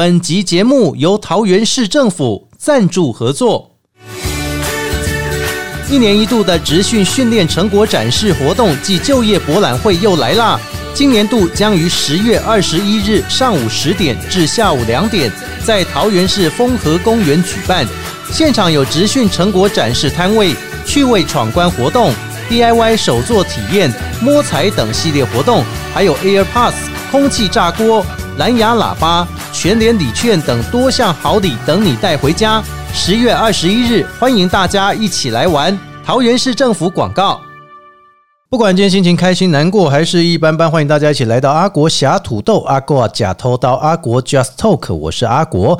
本集节目由桃园市政府赞助合作。一年一度的职训训练成果展示活动暨就业博览会又来啦！今年度将于十月二十一日上午十点至下午两点，在桃园市丰和公园举办。现场有职训成果展示摊位、趣味闯关活动、DIY 手作体验、摸彩等系列活动，还有 AirPods 空气炸锅、蓝牙喇叭、全联礼券等多项好礼等你带回家。十月二十一日，欢迎大家一起来玩。桃园市政府广告。不管今天心情开心、难过还是一般般，欢迎大家一起来到阿国侠土豆、阿国假偷刀、阿国 Just Talk，我是阿国。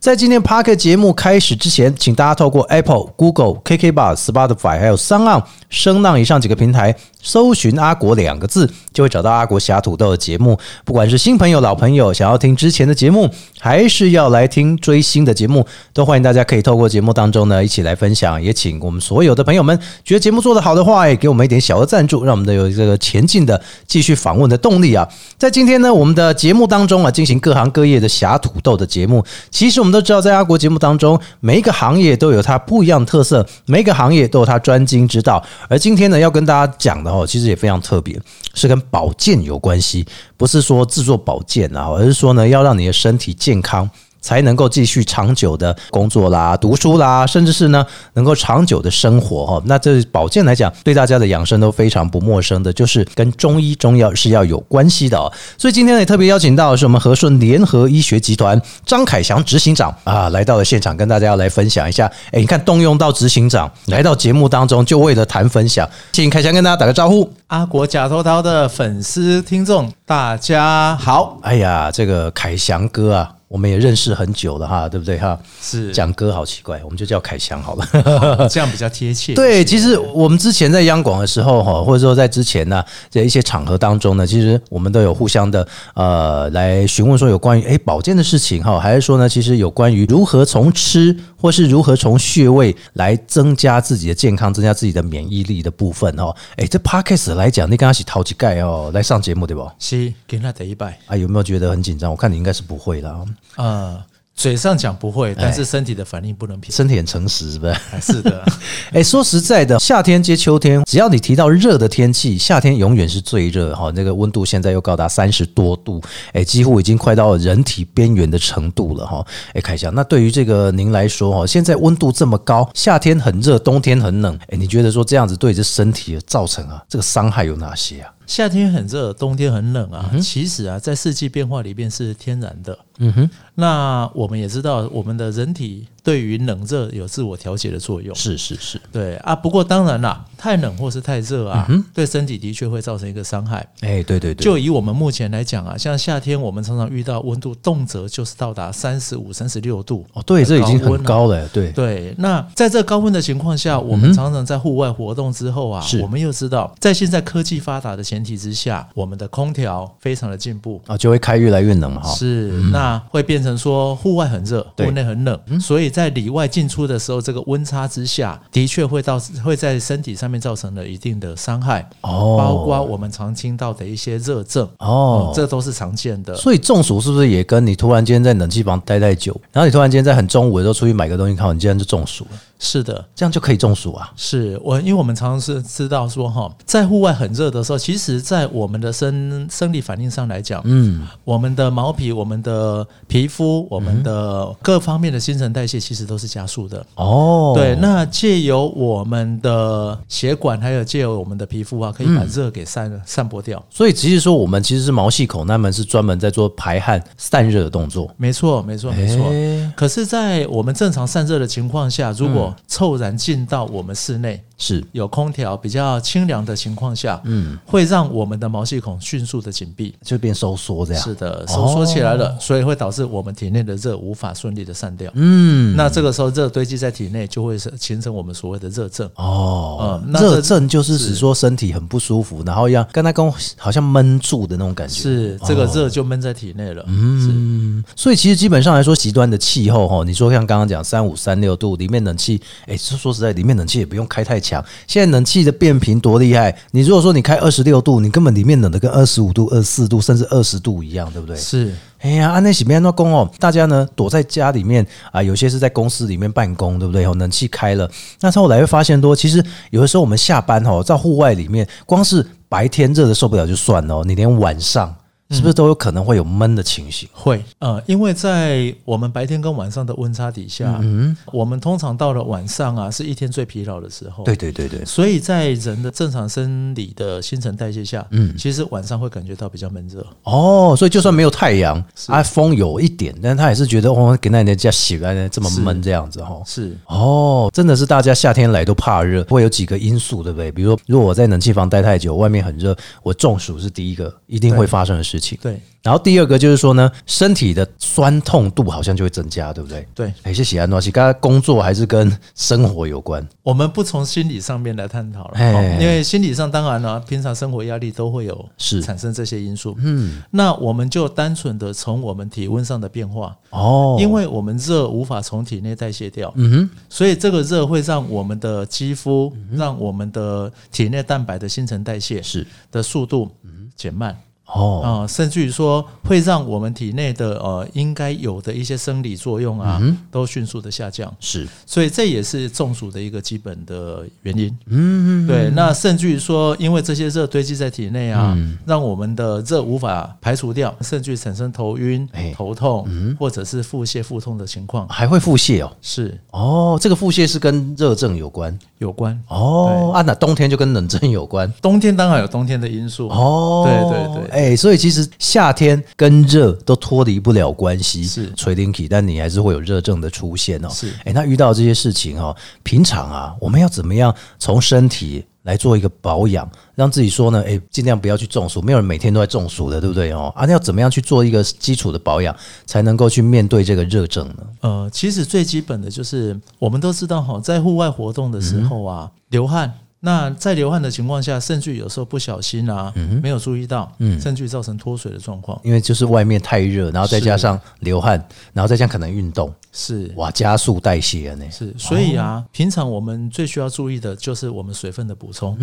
在今天 Park 节目开始之前，请大家透过 Apple、Google、KK Bar、Spotify 还有 s o n、声浪以上几个平台搜寻“阿国”两个字，就会找到阿国侠土豆的节目。不管是新朋友、老朋友，想要听之前的节目，还是要来听追新的节目，都欢迎大家可以透过节目当中呢一起来分享。也请我们所有的朋友们，觉得节目做得好的话，也给我们一点小额赞助，让我们的有这个前进的继续访问的动力啊。在今天呢，我们的节目当中啊，进行各行各业的侠土豆的节目。其实我们都知道，在阿国节目当中，每一个行业都有它不一样的特色，每一个行业都有它专精之道。而今天呢，要跟大家讲的哦，其实也非常特别，是跟保健有关系，不是说制作保健啊，而是说呢，要让你的身体健康。才能够继续长久的工作啦、读书啦，甚至是呢能够长久的生活哈。那这保健来讲，对大家的养生都非常不陌生的，就是跟中医中药是要有关系的哦。所以今天呢，也特别邀请到的是我们和顺联合医学集团张凯翔执行长啊，来到了现场，跟大家要来分享一下。哎，你看动用到执行长来到节目当中，就为了谈分享，请凯翔跟大家打个招呼。阿国假头刀的粉丝听众，大家好，哎呀，这个凯翔哥啊，我们也认识很久了哈，对不对哈？是讲哥好奇怪，我们就叫凯翔好了。这样比较贴切。对，其实我们之前在央广的时候哈，或者说在之前呢，在一些场合当中呢，其实我们都有互相的呃来询问说有关于诶保健的事情哈，还是说呢，其实有关于如何从吃或是如何从穴位来增加自己的健康、增加自己的免疫力的部分哦。哎，这 podcast 来讲，你刚刚是掏几盖哦来上节目对不？是给他第一拜。啊，有没有觉得很紧张？我看你应该是不会啦，呃，嘴上讲不会，但是身体的反应不能骗。身体很诚实，是不是？是的，哎，说实在的，夏天接秋天，只要你提到热的天气，夏天永远是最热哈。那个温度现在又高达三十多度，哎，几乎已经快到人体边缘的程度了哈。哎，凯翔，那对于这个您来说哈，现在温度这么高，夏天很热，冬天很冷，哎，你觉得说这样子对这身体造成啊这个伤害有哪些啊？夏天很热，冬天很冷啊。其实啊，在四季变化里面是天然的。嗯哼，那我们也知道，我们的人体对于冷热有自我调节的作用。是是是，对啊，不过当然啦，太冷或是太热啊，对身体的确会造成一个伤害。哎，对对对，就以我们目前来讲啊，像夏天我们常常遇到温度动辄就是到达三十五、三十六度哦，对，这已经很高了，对，对，那在这高温的情况下，我们常常在户外活动之后啊，是。我们又知道，在现在科技发达的前提之下，我们的空调非常的进步。啊，就会开越来越冷嘛哈。是，那会变成说户外很热，对。户内很冷，所以在里外进出的时候，这个温差之下，的确会到会在身体上面造成了一定的伤害，哦。包括我们常听到的一些热症，哦。嗯，这都是常见的。所以中暑是不是也跟你突然间在冷气房待太久，然后你突然间在很中午的时候出去买个东西，看你竟然就中暑了，是的，这样就可以中暑啊？是我，因为我们常常是知道说哈，在户外很热的时候，其实，在我们的生生理反应上来讲，嗯，我们的毛皮、我们的皮肤、我们的各方面的新陈代谢，其实都是加速的。哦，对，那借由我们的血管，还有借由我们的皮肤啊，可以把热给散、散播掉。所以其实说我们其实是毛细孔，那们是专门在做排汗散热的动作。没错，没错，没错。诶可是，在我们正常散热的情况下，如果骤然进到我们室内，是有空调比较清凉的情况下，嗯，会让我们的毛细孔迅速的紧闭。就变收缩这样。是的，收缩起来了，所以会导致我们体内的热无法顺利的散掉。嗯，那这个时候热堆积在体内，就会形成我们所谓的热症。哦，嗯热症就是指说身体很不舒服，然后要跟它跟好像闷住的那种感觉。是这个热就闷在体内了。嗯，所以其实基本上来说，极端的气候哈，你说像刚刚讲三五三六度，里面冷气，哎，说说实在，里面冷气也不用开太强。现在冷气的变频多厉害，你如果说你开二十六度，你根本里面冷的跟二十五度、二十四度甚至二十度一样，对不对？是哎呀，安内喜边那工哦，大家呢躲在家里面啊，有些是在公司里面办公，对不对？哦，冷气开了，那后来会发现多，其实有的时候我们下班哦，在户外里面，光是白天热的受不了就算了哦，你连晚上是不是都有可能会有闷的情形？会，呃，因为在我们白天跟晚上的温差底下，嗯，我们通常到了晚上啊，是一天最疲劳的时候。对对对对，所以在人的正常生理的新陈代谢下，嗯，其实晚上会感觉到比较闷热。哦，所以就算没有太阳，啊，风有一点，但他也是觉得哦，给那人家洗来这么闷这样子哈。是哦，真的是大家夏天来都怕热，会有几个因素，对不对？比如说，如果我在冷气房待太久，外面很热，我中暑是第一个一定会发生的事情。对然后第二个就是说呢，身体的酸痛度好像就会增加，对不对？对，哎，谢谢安诺西，刚刚工作还是跟生活有关？我们不从心理上面来探讨了，因为心理上当然了，平常生活压力都会有是产生这些因素。嗯，那我们就单纯的从我们体温上的变化，哦，因为我们热无法从体内代谢掉，嗯哼，所以这个热会让我们的肌肤，让我们的体内蛋白的新陈代谢是的速度减慢。哦，啊、甚至于说会让我们体内的呃应该有的一些生理作用啊，都迅速的下降。是所以这也是中暑的一个基本的原因。嗯，对。那甚至于说，因为这些热堆积在体内啊，让我们的热无法排除掉，甚至于产生头晕哎、头痛，或者是腹泻、腹痛的情况，还会腹泻哦。是哦，这个腹泻是跟热症有关有关。哦。啊，那冬天就跟冷症有关冬天当然有冬天的因素。哦。对对对哎、所以其实夏天跟热都脱离不了关系，是垂顶体，但你还是会有热症的出现哦。是哎、那遇到这些事情哦，平常啊，我们要怎么样从身体来做一个保养，让自己说呢？哎、尽量不要去中暑，没有人每天都在中暑的，对不对哦？啊，那要怎么样去做一个基础的保养，才能够去面对这个热症呢？呃，其实最基本的就是我们都知道哈，在户外活动的时候啊，流汗。那在流汗的情况下，甚至有时候不小心啊，没有注意到，甚至于造成脱水的状况。因为就是外面太热，然后再加上流汗，然后再加上可能运动，是。哇，加速代谢了呢。是，所以啊，平常我们最需要注意的就是我们水分的补充，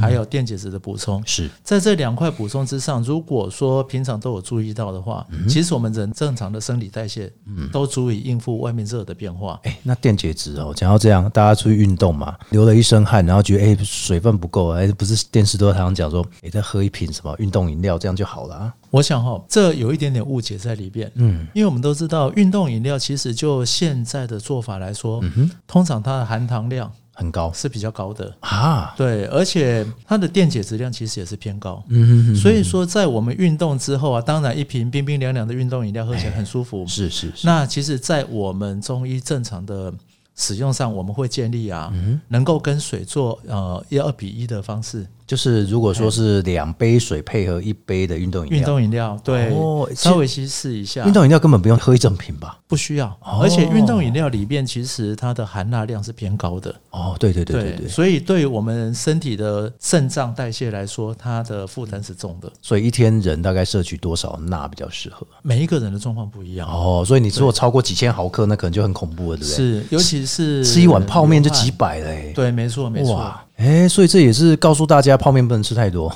还有电解质的补充。是。在这两块补充之上，如果说平常都有注意到的话，其实我们人正常的生理代谢，都足以应付外面热的变化。哎、那电解质哦，讲到这样，大家出去运动嘛，流了一身汗，然后觉得哎、水分不够，哎、不是电视都常常讲说，哎、再喝一瓶什么运动饮料，这样就好了啊。我想哈，这有一点点误解在里边。嗯，因为我们都知道，运动饮料其实就现在的做法来说，通常它的含糖量很高是比较高的。啊，对，而且它的电解质量其实也是偏高。嗯所以说，在我们运动之后啊，当然一瓶冰冰凉凉的运动饮料喝起来很舒服。是是是，那其实，在我们中医正常的使用上，我们会建立啊，能够跟水做呃一二比一的方式。就是如果说是两杯水配合一杯的运动饮料，运动饮料对，哦稍微稀释一下。运动饮料根本不用喝一整瓶吧？不需要，而且运动饮料里面其实它的含钠量是偏高的。哦，对对对对对，所以对于我们身体的肾脏代谢来说，它的负担是重的。所以一天人大概摄取多少钠比较适合？每一个人的状况不一样，哦，所以你如果超过几千毫克，那可能就很恐怖了，对不对？是，尤其是吃一碗泡面就几百了、欸，对，没错，没错。哇，哎、所以这也是告诉大家，泡面不能吃太多。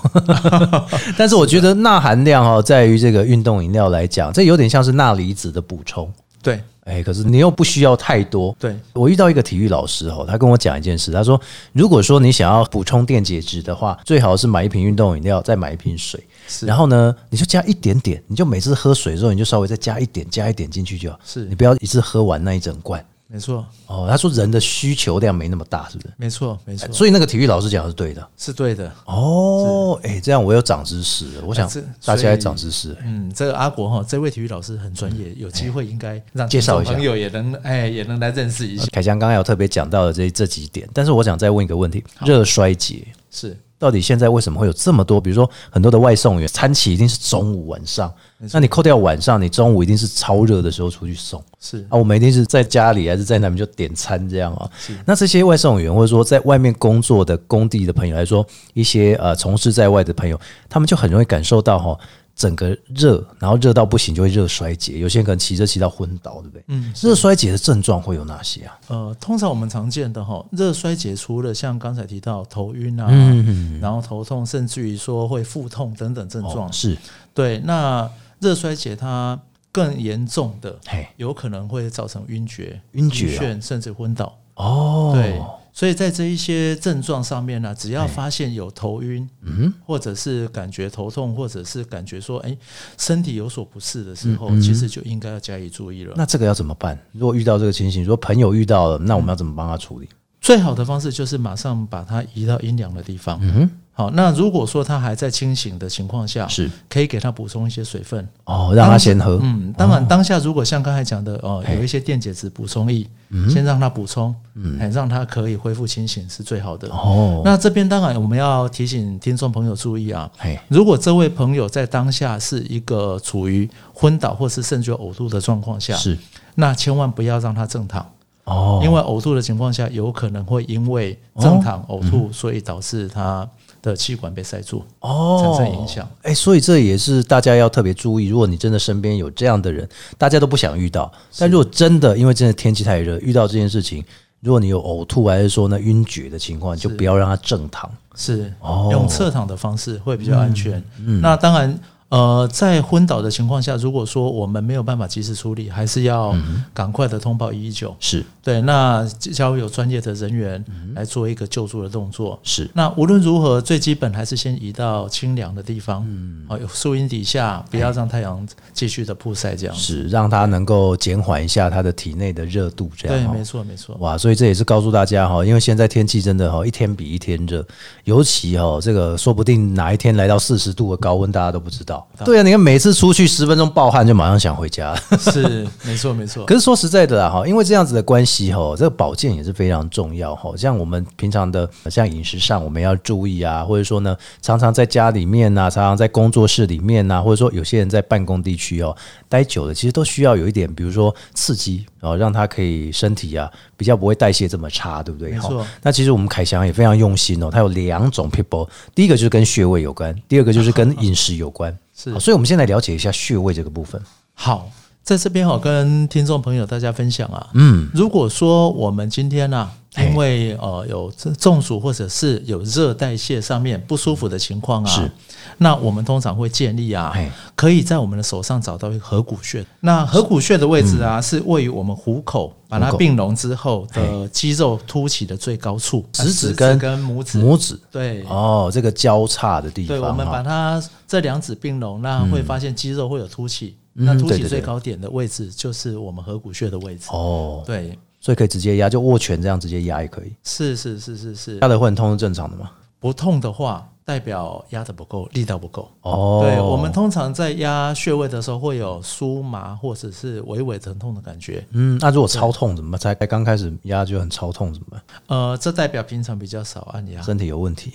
但是我觉得钠含量哦，在于这个运动饮料来讲，这有点像是钠离子的补充。对哎、可是你又不需要太多。对，我遇到一个体育老师哦，他跟我讲一件事，他说，如果说你想要补充电解质的话，最好是买一瓶运动饮料，再买一瓶水，是然后呢，你就加一点点，你就每次喝水的时候，你就稍微再加一点，加一点进去就好，是你不要一次喝完那一整罐。没错，哦，他说人的需求量没那么大，是不是？没错，没错，所以那个体育老师讲的是对的。是对的。哦，哎、这样我有长知识了。我想大家也长知识。嗯，这个阿国哈，这位体育老师很专业，有机会应该让介绍一下朋友也能哎也能来认识一下。凯翔刚才有特别讲到的这这几点，但是我想再问一个问题：热衰竭是到底现在为什么会有这么多？比如说很多的外送员餐期一定是中午晚上，那你扣掉晚上，你中午一定是超热的时候出去送是啊。我们一定是在家里还是在那边就点餐这样啊。那这些外送员或者说在外面工作的工地的朋友来说，一些呃从事在外的朋友，他们就很容易感受到哈。整个热，然后热到不行就会热衰竭，有些人可能骑车骑到昏倒，对不对？嗯，热衰竭的症状会有哪些啊？呃，通常我们常见的哈，热衰竭除了像刚才提到头晕啊，嗯然后头痛，甚至于说会腹痛等等症状，哦是，对，那热衰竭它更严重的，嘿，有可能会造成晕厥、晕厥啊。眩，甚至昏倒。哦，对，所以在这一些症状上面呢，只要发现有头晕，嗯或者是感觉头痛，或者是感觉说，哎，身体有所不适的时候，嗯嗯其实就应该要加以注意了。那这个要怎么办？如果遇到这个情形，如果朋友遇到了，那我们要怎么帮他处理？最好的方式就是马上把它移到阴凉的地方。嗯哼，好，那如果说他还在清醒的情况下，是。可以给他补充一些水分。哦，让他先喝，嗯，当然当下如果像刚才讲的，哦，有一些电解质补充液，嗯。先让他补充，嗯，让他可以恢复清醒是最好的。哦，那这边当然我们要提醒听众朋友注意啊，嘿，如果这位朋友在当下是一个处于昏倒或是甚至有呕吐的状况下，是。那千万不要让他正躺，哦，因为呕吐的情况下，有可能会因为正躺呕吐，所以导致他的气管被塞住，哦产生影响。哎、所以这也是大家要特别注意。如果你真的身边有这样的人，大家都不想遇到。但如果真的因为真的天气太热，遇到这件事情，如果你有呕吐还是说呢晕厥的情况，就不要让他正躺。是哦用侧躺的方式会比较安全。那当然。呃，在昏倒的情况下，如果说我们没有办法及时处理，还是要赶快的通报一一九。是对，那交由专业的人员来做一个救助的动作。是，那无论如何，最基本还是先移到清凉的地方，嗯，哦，有树荫底下，不要让太阳继续的曝晒，这样。是让它能够减缓一下它的体内的热度，这样对，哦没错，没错。哇，所以这也是告诉大家哈，因为现在天气真的哈一天比一天热，尤其哈这个说不定哪一天来到四十度的高温，大家都不知道。对啊，你看每次出去十分钟暴汗就马上想回家。是，没错，没错。可是说实在的啦，哈，因为这样子的关系哈，这个保健也是非常重要哈。像我们平常的像饮食上，我们要注意啊，或者说呢，常常在家里面呐、常常在工作室里面呐、或者说有些人在办公地区哦待久了，其实都需要有一点，比如说刺激哦，让他可以身体啊比较不会代谢这么差，对不对？没错那其实我们凯翔也非常用心哦，它有两种 people，第一个就是跟穴位有关，第二个就是跟饮食有关。是。好所以我们先来了解一下穴位这个部分。好，在这边好跟听众朋友大家分享啊，嗯，如果说我们今天呢、嘿因为呃有中暑或者是有热代谢上面不舒服的情况啊，是，那我们通常会建立啊，可以在我们的手上找到一个合谷穴。那合谷穴的位置啊，是位于我们虎口，把它并拢之后的肌肉凸起的最高处，食指指跟跟拇指，拇指对。哦，这个交叉的地方对，我们把它这两指并拢，那会发现肌肉会有凸起。嗯那凸起最高点的位置就是我们合谷穴的位置。哦，对，所以可以直接压，就握拳这样直接压也可以。是是是是是压，的会很痛是正常的吗？不痛的话，代表压的不够，力道不够。哦，对我们通常在压穴位的时候，会有酥麻或者是微微疼痛的感觉。嗯，那如果超痛怎么办？才刚开始压就很超痛怎么办？呃，这代表平常比较少按压。身体有问题，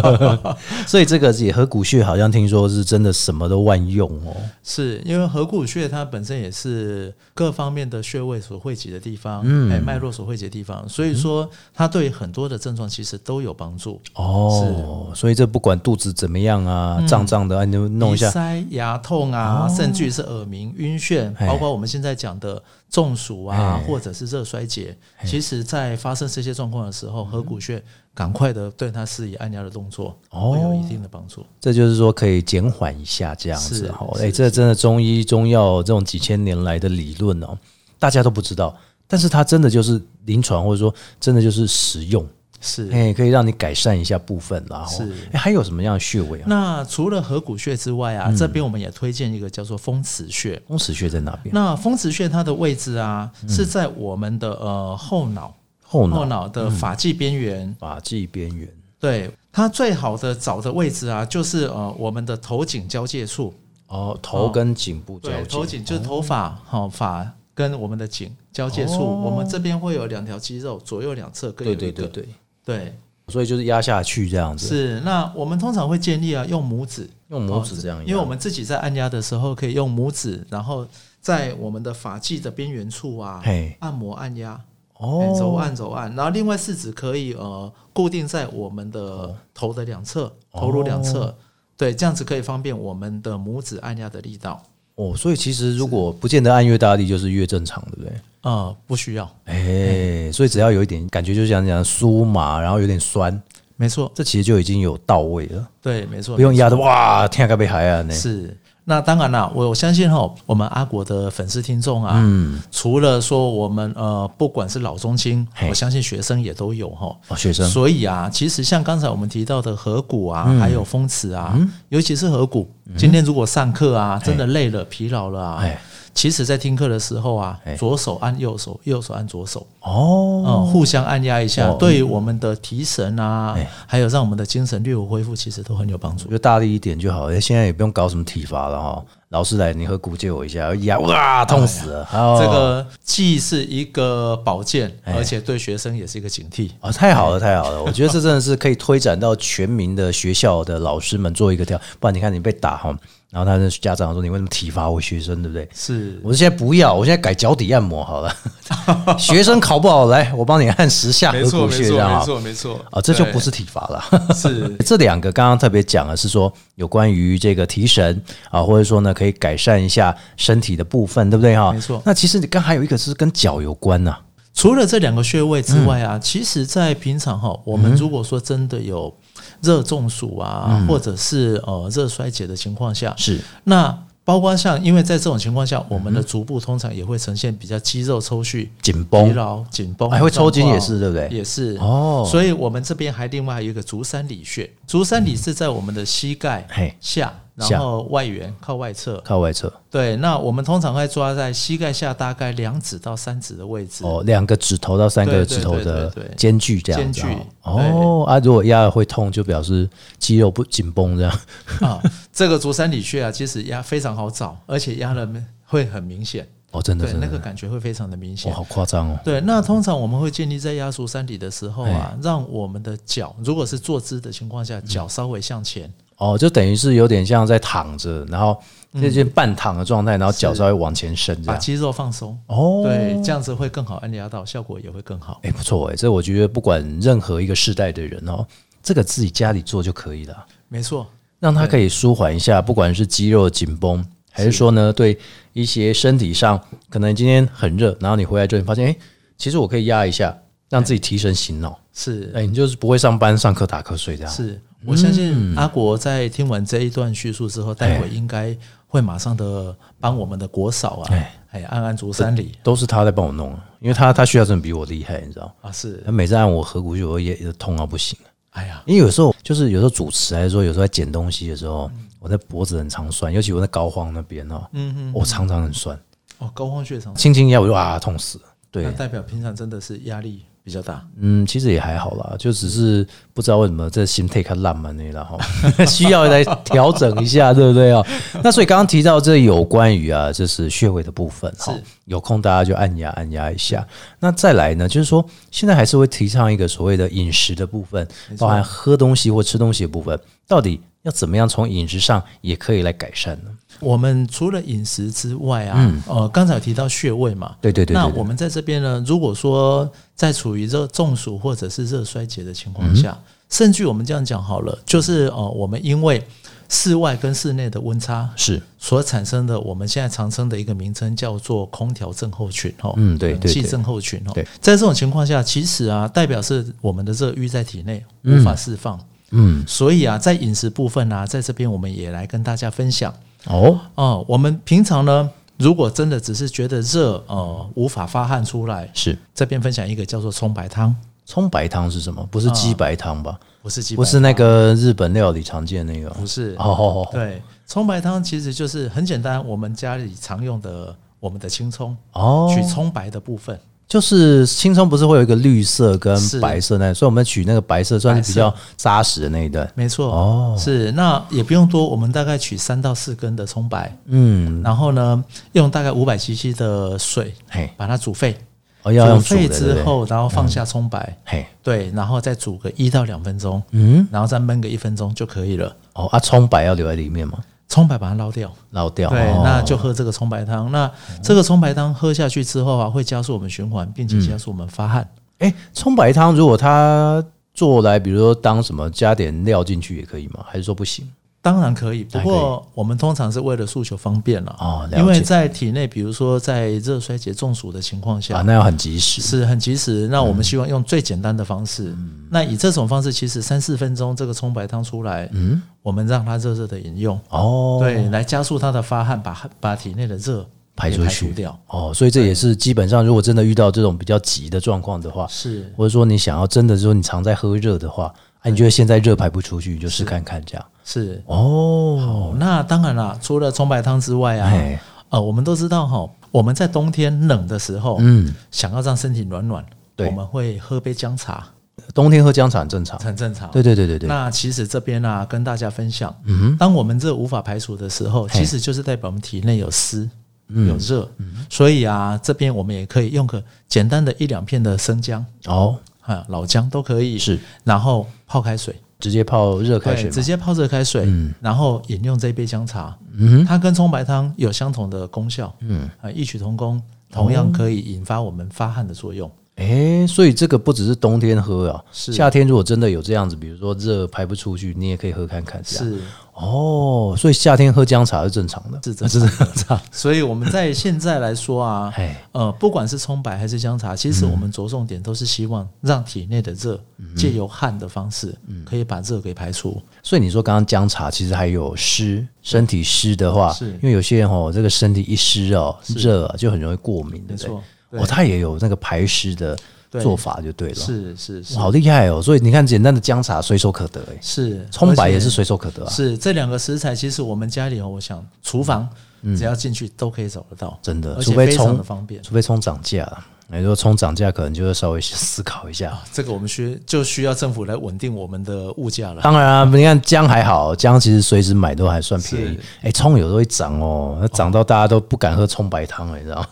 所以这个也合谷穴好像听说是真的什么都万用哦。是因为合谷穴它本身也是各方面的穴位所汇集的地方，嗯哎，脉络所汇集的地方，所以说它对很多的症状其实都有帮助。哦，所以这不管肚子怎么样啊，胀胀的，啊你就弄一下。鼻。塞、牙痛啊，甚至于是耳鸣、晕眩，包括我们现在讲的中暑啊，或者是热衰竭，其实在发生这些状况的时候，合谷穴赶快的对它施以按压的动作，哦。会有一定的帮助。这就是说可以减缓一下这样子是哈。是哎，这真的中医中药这种几千年来的理论哦，大家都不知道，但是它真的就是临床或者说真的就是实用，是。哎，可以让你改善一下部分啦。哦是哎，还有什么样的穴位啊？那除了合谷穴之外嗯啊，这边我们也推荐一个叫做风池穴。风池穴在哪边？那风池穴它的位置啊，是在我们的呃后脑后脑后脑的发际边缘。发际边缘。对，它最好的找的位置啊，就是呃我们的头颈交界处。哦，头跟颈部交对，界。头颈就是头发，好、发跟我们的颈交界处，哦我们这边会有两条肌肉，左右两侧各有一个。对对对对，对所以就是压下去这样子，是。那我们通常会建议啊，用拇指，用拇指这样压，因为我们自己在按压的时候，可以用拇指，然后在我们的发际的边缘处啊，按摩按压，哎哦揉按揉按，然后另外四指可以呃固定在我们的头的两侧，头颅两侧。对，这样子可以方便我们的拇指按压的力道。哦，所以其实如果不见得按越大力就是越正常，对不对？呃，不需要，哎，所以只要有一点感觉，就像讲酥麻，然后有点酸，没错，这其实就已经有到位了，对，没错，不用压的哇，天啊，被海啊呢。是。那当然啦，我我相信哈，我们阿国的粉丝听众啊，嗯，除了说我们呃，不管是老中青，我相信学生也都有哈。哦，学生。所以啊，其实像刚才我们提到的河谷啊，嗯。还有风池啊，尤其是河谷，今天如果上课啊，真的累了、疲劳了啊哎，其实在听课的时候啊哎，左手按右手，右手按左手，哦，嗯，互相按压一下哦，对于我们的提神啊哎，还有让我们的精神略有恢复，其实都很有帮助我觉。得大力一点就好。哎现在也不用搞什么体罚了哈。老师来，你和骨借我一下，呀哇，痛死了。哦这个既是一个保健，哎而且对学生也是一个警惕。哦，太好了，太好了！我觉得这真的是可以推展到全民的学校的老师们做一个调，不然你看你被打哈，然后他的家长说你为什么体罚我学生，对不对？是我说现在不要，我现在改脚底按摩好了。学生考不好来，我帮你按十下合谷穴，这样啊。没错啊，这就不是体罚了。是 这两个刚刚特别讲的是说有关于这个提神啊，或者说呢可以改善一下身体的部分，对不对哈？没错。那其实你刚还有一个是跟脚有关呐、除了这两个穴位之外嗯。啊，其实，在平常哈，我们如果说真的有热中暑啊，或者是呃热衰竭的情况下，嗯是。那包括像，因为在这种情况下，我们的足部通常也会呈现比较肌肉抽蓄、紧绷，疲劳、紧绷，还会抽筋也是对不对？也是。哦。所以我们这边还另外还有一个足三里穴，足三里是在我们的膝盖下然后外缘靠外侧。靠外侧对，那我们通常会抓在膝盖下大概两指到三指的位置。哦，两个指头到三个指头的间距这样子间距哦。哦啊，如果压了会痛，就表示肌肉不紧绷这样。啊，这个足三里穴啊，其实压非常好找，而且压了会很明显，哦，真的对，那个感觉会非常的明显哇，。好夸张哦。对，那通常我们会建立在压足三里的时候啊，让我们的脚，如果是坐姿的情况下，脚稍微向前，哦，就等于是有点像在躺着，然后那就半躺的状态，然后脚稍微往前伸这样。把肌肉放松。哦，对，这样子会更好按压到，效果也会更好。哎，不错哎，这我觉得不管任何一个世代的人哦，这个自己家里做就可以了，没错，让他可以舒缓一下，不管是肌肉紧绷，还是说呢，对一些身体上可能今天很热，然后你回来之后，你发现哎，其实我可以压一下，让自己提神醒脑。是哎，你就是不会上班上课打瞌睡这样。是，我相嗯信阿国在听完这一段叙述之后，待会应该会马上的帮我们的国嫂啊哎，哎，按按足三里都是他在帮我弄，因为他他需要真的比我厉害，你知道。啊，是他，每次按我合谷穴，我也也痛到不行。哎呀，因为有时候就是有时候主持，还是说有时候在捡东西的时候，我在脖子很常酸，尤其我在高肓那边哦，嗯嗯，我常常很酸，哦，高肓血常，轻轻一下我就啊痛死了。对那，代表平常真的是压力比较大。嗯，其实也还好啦，就只是不知道为什么这心态看烂嘛那了哈，需要来调整一下，对不对哦？那所以刚刚提到这有关于啊，就是穴位的部分哈是，有空大家就按压按压一下。那再来呢，就是说现在还是会提倡一个所谓的饮食的部分，包含喝东西或吃东西的部分，到底要怎么样从饮食上也可以来改善呢？我们除了饮食之外啊，呃，刚才有提到穴位嘛，对对对那我们在这边呢，如果说在处于热中暑或者是热衰竭的情况下，甚至于我们这样讲好了，就是呃，我们因为室外跟室内的温差是。所产生的，我们现在常称的一个名称叫做空调症候群哦，嗯对对对。症候群哦。对，在这种情况下，其实啊，代表是我们的热淤在体内无法释放，嗯。所以啊，在饮食部分啊，在这边我们也来跟大家分享。哦？哦，我们平常呢，如果真的只是觉得热，呃，无法发汗出来，是。这边分享一个叫做葱白汤，葱白汤是什么？不是鸡白汤吧？不是鸡白不是那个日本料理常见那个。不是。哦。对，葱白汤其实就是很简单，我们家里常用的我们的青葱，哦，取葱白的部分，就是青葱不是会有一个绿色跟白色那，所以我们取那个白色算是比较扎实的那一段。没错，哦。是那也不用多，我们大概取三到四根的葱白，嗯，然后呢，用大概五百 CC 的水嘿，把它煮沸，哦要煮沸之后，然后放下葱白，嘿，对，然后再煮个一到两分钟，嗯，然后再焖个一分钟就可以了。哦啊，葱白要留在里面吗？葱白把它捞掉，捞掉。对，哦那就喝这个葱白汤。那这个葱白汤喝下去之后啊，会加速我们循环，并且加速我们发汗。哎，葱白汤如果它做来，比如说当什么加点料进去也可以吗？还是说不行？当然可以，不过我们通常是为了诉求方便了哦了因为在体内，比如说在热衰竭中暑的情况下，啊，那要很及时。是很及时。那我们希望用最简单的方式。那以这种方式，其实三四分钟这个葱白汤出来，嗯，我们让它热热的饮用，哦，对，来加速它的发汗，把汗把体内的热排出去掉。哦，所以这也是基本上，如果真的遇到这种比较急的状况的话，是或者说你想要真的说你常在喝热的话，啊，你觉得现在热排不出去，你就试看看这样。是。哦，哦，那当然啦，除了葱白汤之外啊哎，呃，我们都知道哈，我们在冬天冷的时候，嗯，想要让身体暖暖，对。我们会喝杯姜茶，冬天喝姜茶很正常。很正常。对对对对对，那其实这边啊，跟大家分享，嗯哼，当我们热无法排除的时候，其实就是代表我们体内有湿、嗯。有热，所以啊，这边我们也可以用个简单的一两片的生姜哦，啊、老姜都可以，是。然后泡开水，直接泡热开，水直接泡热开水，嗯。然后饮用这一杯姜茶，嗯，它跟葱白汤有相同的功效，嗯，啊，异曲同工，同样可以引发我们发汗的作用。诶，所以这个不只是冬天喝啊，是。夏天如果真的有这样子，比如说热排不出去，你也可以喝看看。是，哦，所以夏天喝姜茶是正常的，是正是正常。所以我们在现在来说啊，呃，不管是葱白还是姜茶，其实嗯。我们着重点都是希望让体内的热借由汗的方式，嗯。可以把热给排出。所以你说刚刚姜茶其实还有湿，身体湿的话，是。因为有些人哦，这个身体一湿哦，热啊就很容易过敏，对不对？没错？，对哦，它也有那个排湿的做法就对了。是是是好厉害哦！所以你看，简单的姜茶随手可得，哎，是，葱白也是随手可得啊，是这两个食材，其实我们家里哦，我想厨房只要进去都可以找得到，嗯真的，除非葱的方便。除非葱涨价了。你说葱涨价，可能就要稍微思考一下。这个我们需就需要政府来稳定我们的物价了。当然啊，你看姜还好，姜其实随时买都还算便宜是。哎，葱有时候会涨哦，那涨到大家都不敢喝葱白汤了，你知道吗？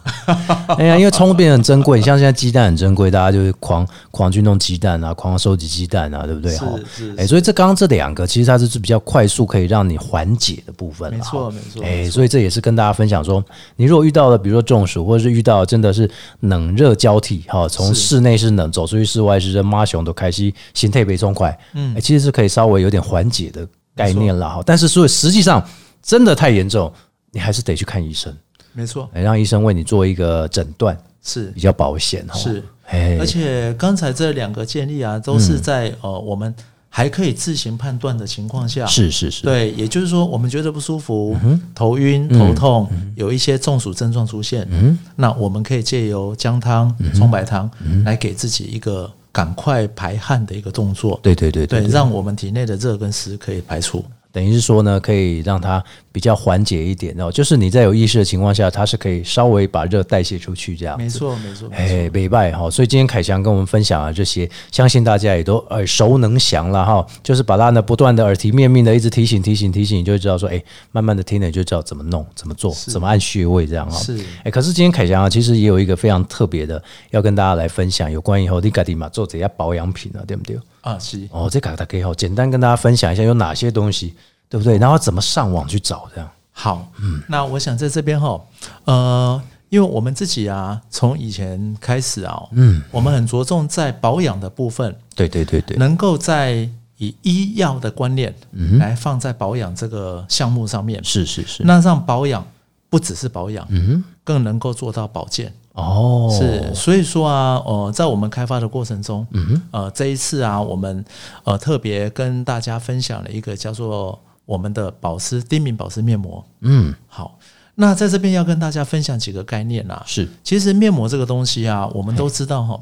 哎呀，因为葱变得很珍贵，像现在鸡蛋很珍贵，大家就会狂狂去弄鸡蛋啊，狂收集鸡蛋啊，对不对？是哈是哎，所以这刚刚这两个，其实它是比较快速可以让你缓解的部分。没错没错哎，所以这也是跟大家分享说，你如果遇到了比如说中暑，或者是遇到真的是冷热交替，哈，从室内是冷，走出去室外是热，妈熊都开始心态被冲快，嗯、其实是可以稍微有点缓解的概念了。哈。但是所以实际上真的太严重，你还是得去看医生，没错，欸让医生为你做一个诊断，是。比较保险哈。是，哎，而且刚才这两个建议啊，都是在呃我们还可以自行判断的情况下，是是是，对，也就是说，我们觉得不舒服、头晕、头痛，有一些中暑症状出现，那我们可以借由姜汤、葱白汤来给自己一个赶快排汗的一个动作，对对对对，让我们体内的热跟湿可以排出。等于是说呢，可以让它比较缓解一点哦。就是你在有意识的情况下，它是可以稍微把热代谢出去这样子。没错，没错，没哎，错，北拜哈，所以今天凯翔跟我们分享啊这些，相信大家也都耳熟能详了哈。就是把它呢不断的耳提面命的一直提醒提醒提醒，你就会知道说，哎，慢慢的听了你就知道怎么弄、怎么做、怎么按穴位这样哈。是哎，可是今天凯翔啊，其实也有一个非常特别的，要跟大家来分享有关以后你家己嘛做这些保养品啊，对不对？啊，是。哦，这个大家好，简单跟大家分享一下有哪些东西，对不对？然后怎么上网去找这样。好，嗯。那我想在这边哈，呃，因为我们自己啊，从以前开始啊，嗯，我们很着重在保养的部分，对对对对，能够在以医药的观念嗯来放在保养这个项目上面，是是是，那让保养不只是保养，嗯更能够做到保健。哦，是，所以说啊，呃，在我们开发的过程中，嗯呃，这一次啊，我们呃特别跟大家分享了一个叫做我们的保湿低敏保湿面膜。嗯。好，那在这边要跟大家分享几个概念啊。是。其实面膜这个东西啊，我们都知道哈，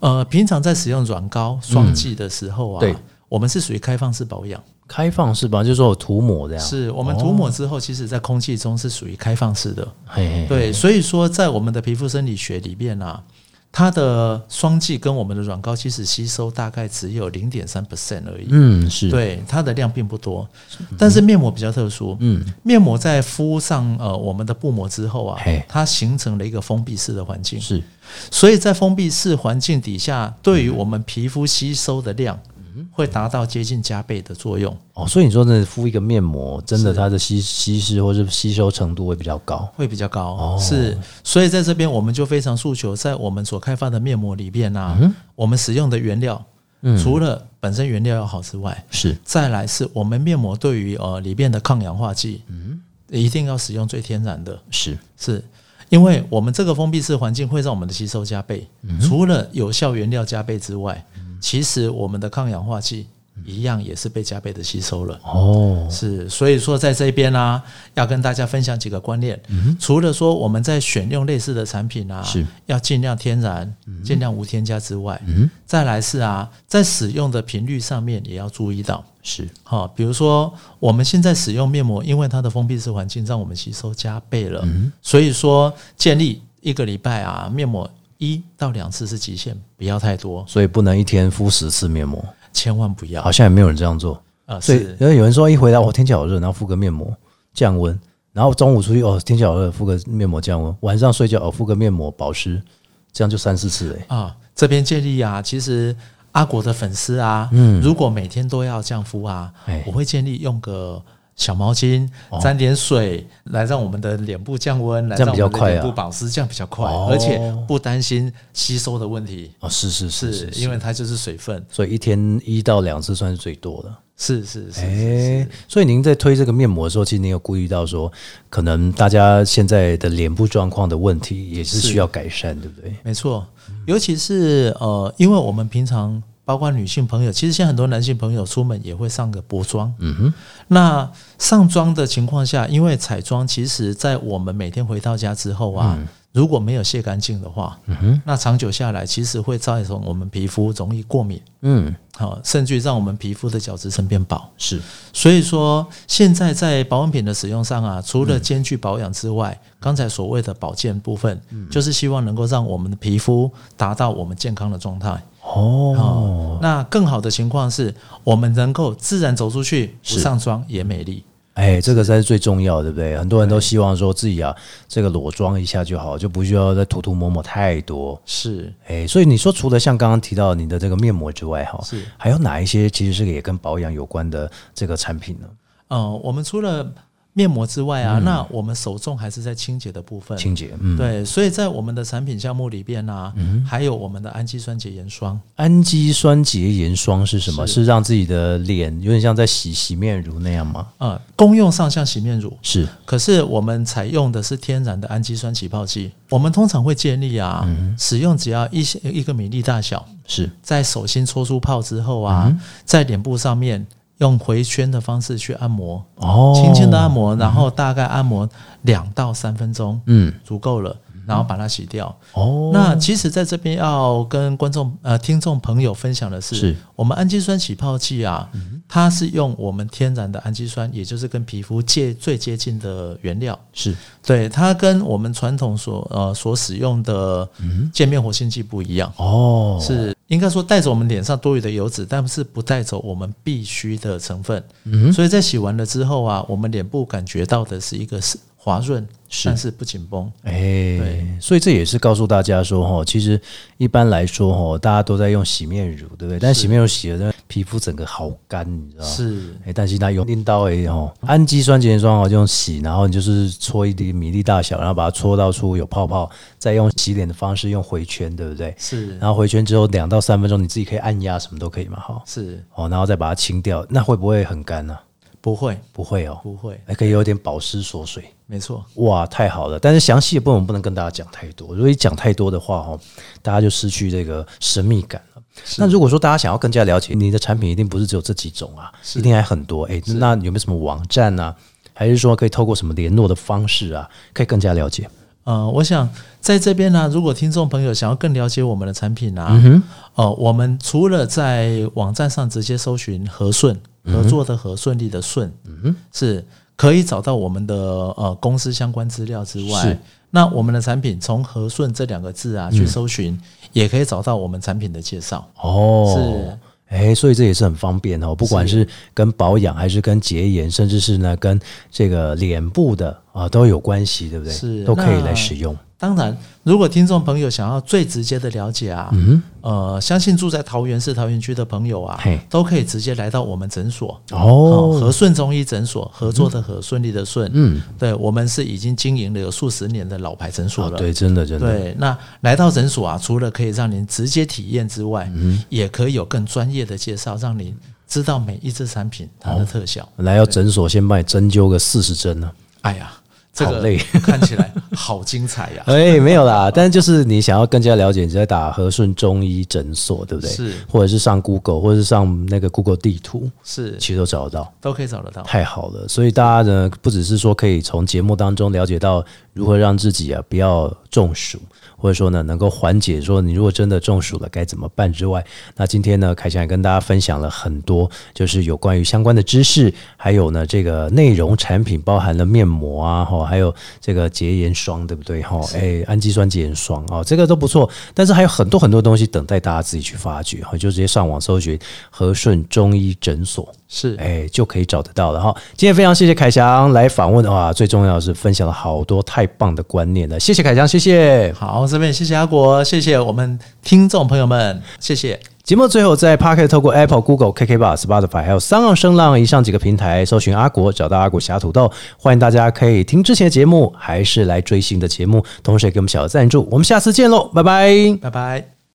呃，平常在使用软膏、霜剂的时候啊，对。我们是属于开放式保养，开放式吧，就是说我涂抹这样，是我们涂抹之后，其实在空气中是属于开放式的。嘿嘿，对，所以说在我们的皮肤生理学里面啊，它的霜剂跟我们的软膏其实吸收大概只有零点三 percent 而已。嗯是，对，它的量并不多，但是面膜比较特殊。嗯。面膜在敷上呃我们的布膜之后啊嘿，它形成了一个封闭式的环境，是。所以在封闭式环境底下，对于我们皮肤吸收的量会达到接近加倍的作用，哦，所以你说真的敷一个面膜，真的它的吸吸湿或是吸收程度会比较高，会比较高。哦。是，所以在这边我们就非常诉求，在我们所开发的面膜里边啊，我们使用的原料。除了本身原料要好之外，是。再来是我们面膜对于呃里面的抗氧化剂，嗯，一定要使用最天然的，是。是。因为我们这个封闭式环境会让我们的吸收加倍，嗯除了有效原料加倍之外，其实我们的抗氧化剂一样也是被加倍的吸收了。哦，是，所以说在这边呢、要跟大家分享几个观念。除了说我们在选用类似的产品啊，是。要尽量天然、尽量无添加之外，嗯再来是啊，在使用的频率上面也要注意到。是。好，比如说我们现在使用面膜，因为它的封闭式环境让我们吸收加倍了，所以说建立一个礼拜啊，面膜一到两次是极限，不要太多，所以不能一天敷十次面膜，千万不要。好像也没有人这样做。啊！所以因为有人说一回来我天气好热，然后敷个面膜降温，然后中午出去哦天气好热，敷个面膜降温，晚上睡觉哦敷个面膜保湿，这样就三四次哎、啊，这边建议啊，其实阿国的粉丝啊，嗯，如果每天都要这样敷啊哎，我会建议用个小毛巾沾点水，来让我们的脸部降温，来让我们的比较快啊。脸部保湿，这样比较快，哦。而且不担心吸收的问题。哦是是是是是，因为它就是水分，所以一天一到两次算是最多的。是是是哎、所以您在推这个面膜的时候，其实您有顾虑到说，可能大家现在的脸部状况的问题也是是。需要改善，对不对？没错，尤其是呃，因为我们平常包括女性朋友，其实现在很多男性朋友出门也会上个薄妆。嗯哼，那上妆的情况下，因为彩妆其实在我们每天回到家之后啊，如果没有卸干净的话，嗯哼，那长久下来其实会造成我们皮肤容易过敏，嗯，好、甚至于让我们皮肤的角质层变薄。是。所以说，现在在保养品的使用上啊，除了兼具保养之外，刚才所谓的保健部分，就是希望能够让我们的皮肤达到我们健康的状态。哦哦，那更好的情况是我们能够自然走出去，不是上妆也美丽。哎，这个才是最重要的，对不对？很多人都希望说自己啊，这个裸妆一下就好，就不需要再涂涂抹抹太多。是哎，所以你说除了像刚刚提到你的这个面膜之外，哈，是，还有哪一些其实是也跟保养有关的这个产品呢？呃，我们除了面膜之外啊，那我们首重还是在清洁的部分。清洁，嗯，，对，所以在我们的产品项目里边啊，还有我们的氨基酸洁颜霜。氨基酸洁颜霜是什么？是是让自己的脸有点像在洗洗面乳那样吗？呃，功用上像洗面乳，是，可是我们采用的是天然的氨基酸起泡剂。我们通常会建议啊，使用只要一一个米粒大小，是，在手心搓出泡之后啊，嗯在脸部上面用回圈的方式去按摩，哦。轻轻的按摩，然后大概按摩两到三分钟，嗯，足够了，然后把它洗掉。哦，那其实，在这边要跟观众呃听众朋友分享的是，是。我们氨基酸起泡剂啊，它是用我们天然的氨基酸，也就是跟皮肤接最接近的原料。是，对它跟我们传统所呃所使用的界面活性剂不一样，哦，是应该说带走我们脸上多余的油脂，但是不带走我们必须的成分。嗯所以在洗完了之后啊，我们脸部感觉到的是一个是滑润，是但是不紧绷。哎对，所以这也是告诉大家说，哈，其实一般来说，哈，大家都在用洗面乳，对不对？但洗面乳洗了，那皮肤整个好干，你知道吗？是哎，但是它用拎刀诶吼，氨基酸洁面霜哦，就用洗，然后你就是搓一滴米粒大小，然后把它搓到出有泡泡，再用洗脸的方式用回圈，对不对？是然后回圈之后两到三分钟，你自己可以按压，什么都可以嘛，哈。是哦，然后再把它清掉，那会不会很干呢、不会不会哦，不会，还可以有点保湿锁水。没错，哇，太好了！但是详细的部分我们不能跟大家讲太多，如果一讲太多的话，哦，大家就失去这个神秘感了。那如果说大家想要更加了解你的产品，一定不是只有这几种啊，一定还很多。哎，那有没有什么网站啊？还是说可以透过什么联络的方式啊，可以更加了解？呃，我想在这边呢、如果听众朋友想要更了解我们的产品啊，嗯呃，我们除了在网站上直接搜寻和顺合作的和顺利的顺，嗯是可以找到我们的呃公司相关资料之外，那我们的产品从和顺这两个字啊去搜寻，也可以找到我们产品的介绍。哦，是。哎，所以这也是很方便哦，不管是跟保养，还是跟洁颜，甚至是呢跟这个脸部的啊都有关系，对不对？是都可以来使用。当然，如果听众朋友想要最直接的了解啊，嗯呃，相信住在桃园市桃园区的朋友啊，都可以直接来到我们诊所。哦，和顺中医诊所合作的和顺利的顺，嗯，对我们是已经经营了有数十年的老牌诊所了。哦对，真的真的，对，那来到诊所啊，除了可以让您直接体验之外，嗯也可以有更专业的介绍，让您知道每一支产品它的特效。来到诊所先帮你针灸个四十针呢。哎呀，这个好累看起来好精彩呀！哎，没有啦，但就是你想要更加了解，你在打和顺中医诊所，对不对？是或者是上 Google，或者是上那个 Google 地图，是其实都找得到。都可以找得到。太好了，所以大家呢，不只是说可以从节目当中了解到如何让自己啊不要中暑，或者说呢能够缓解说你如果真的中暑了该怎么办之外，那今天呢，凯翔也跟大家分享了很多，就是有关于相关的知识，还有呢这个内容产品包含了面膜啊，哈，还有这个洁颜霜，对不对？哈，哎，氨基酸洁颜霜哦，这个都不错，但是还有很多很多东西等待大家自己去发掘，哈，就直接上网搜寻和顺中医诊所。是，哎，就可以找得到了哈。今天非常谢谢凯翔来访问哇，最重要的是分享了好多太棒的观念了，谢谢凯翔，谢谢。好，这边谢谢阿国，谢谢我们听众朋友们，谢谢。节目最后在 Pocket 透过 Apple、Google、KK Bar、Spotify 还有三浪声浪以上几个平台搜寻阿国，找到阿国侠土豆，欢迎大家可以听之前的节目，还是来追新的节目，同时也给我们小额赞助。我们下次见喽，拜拜。拜拜。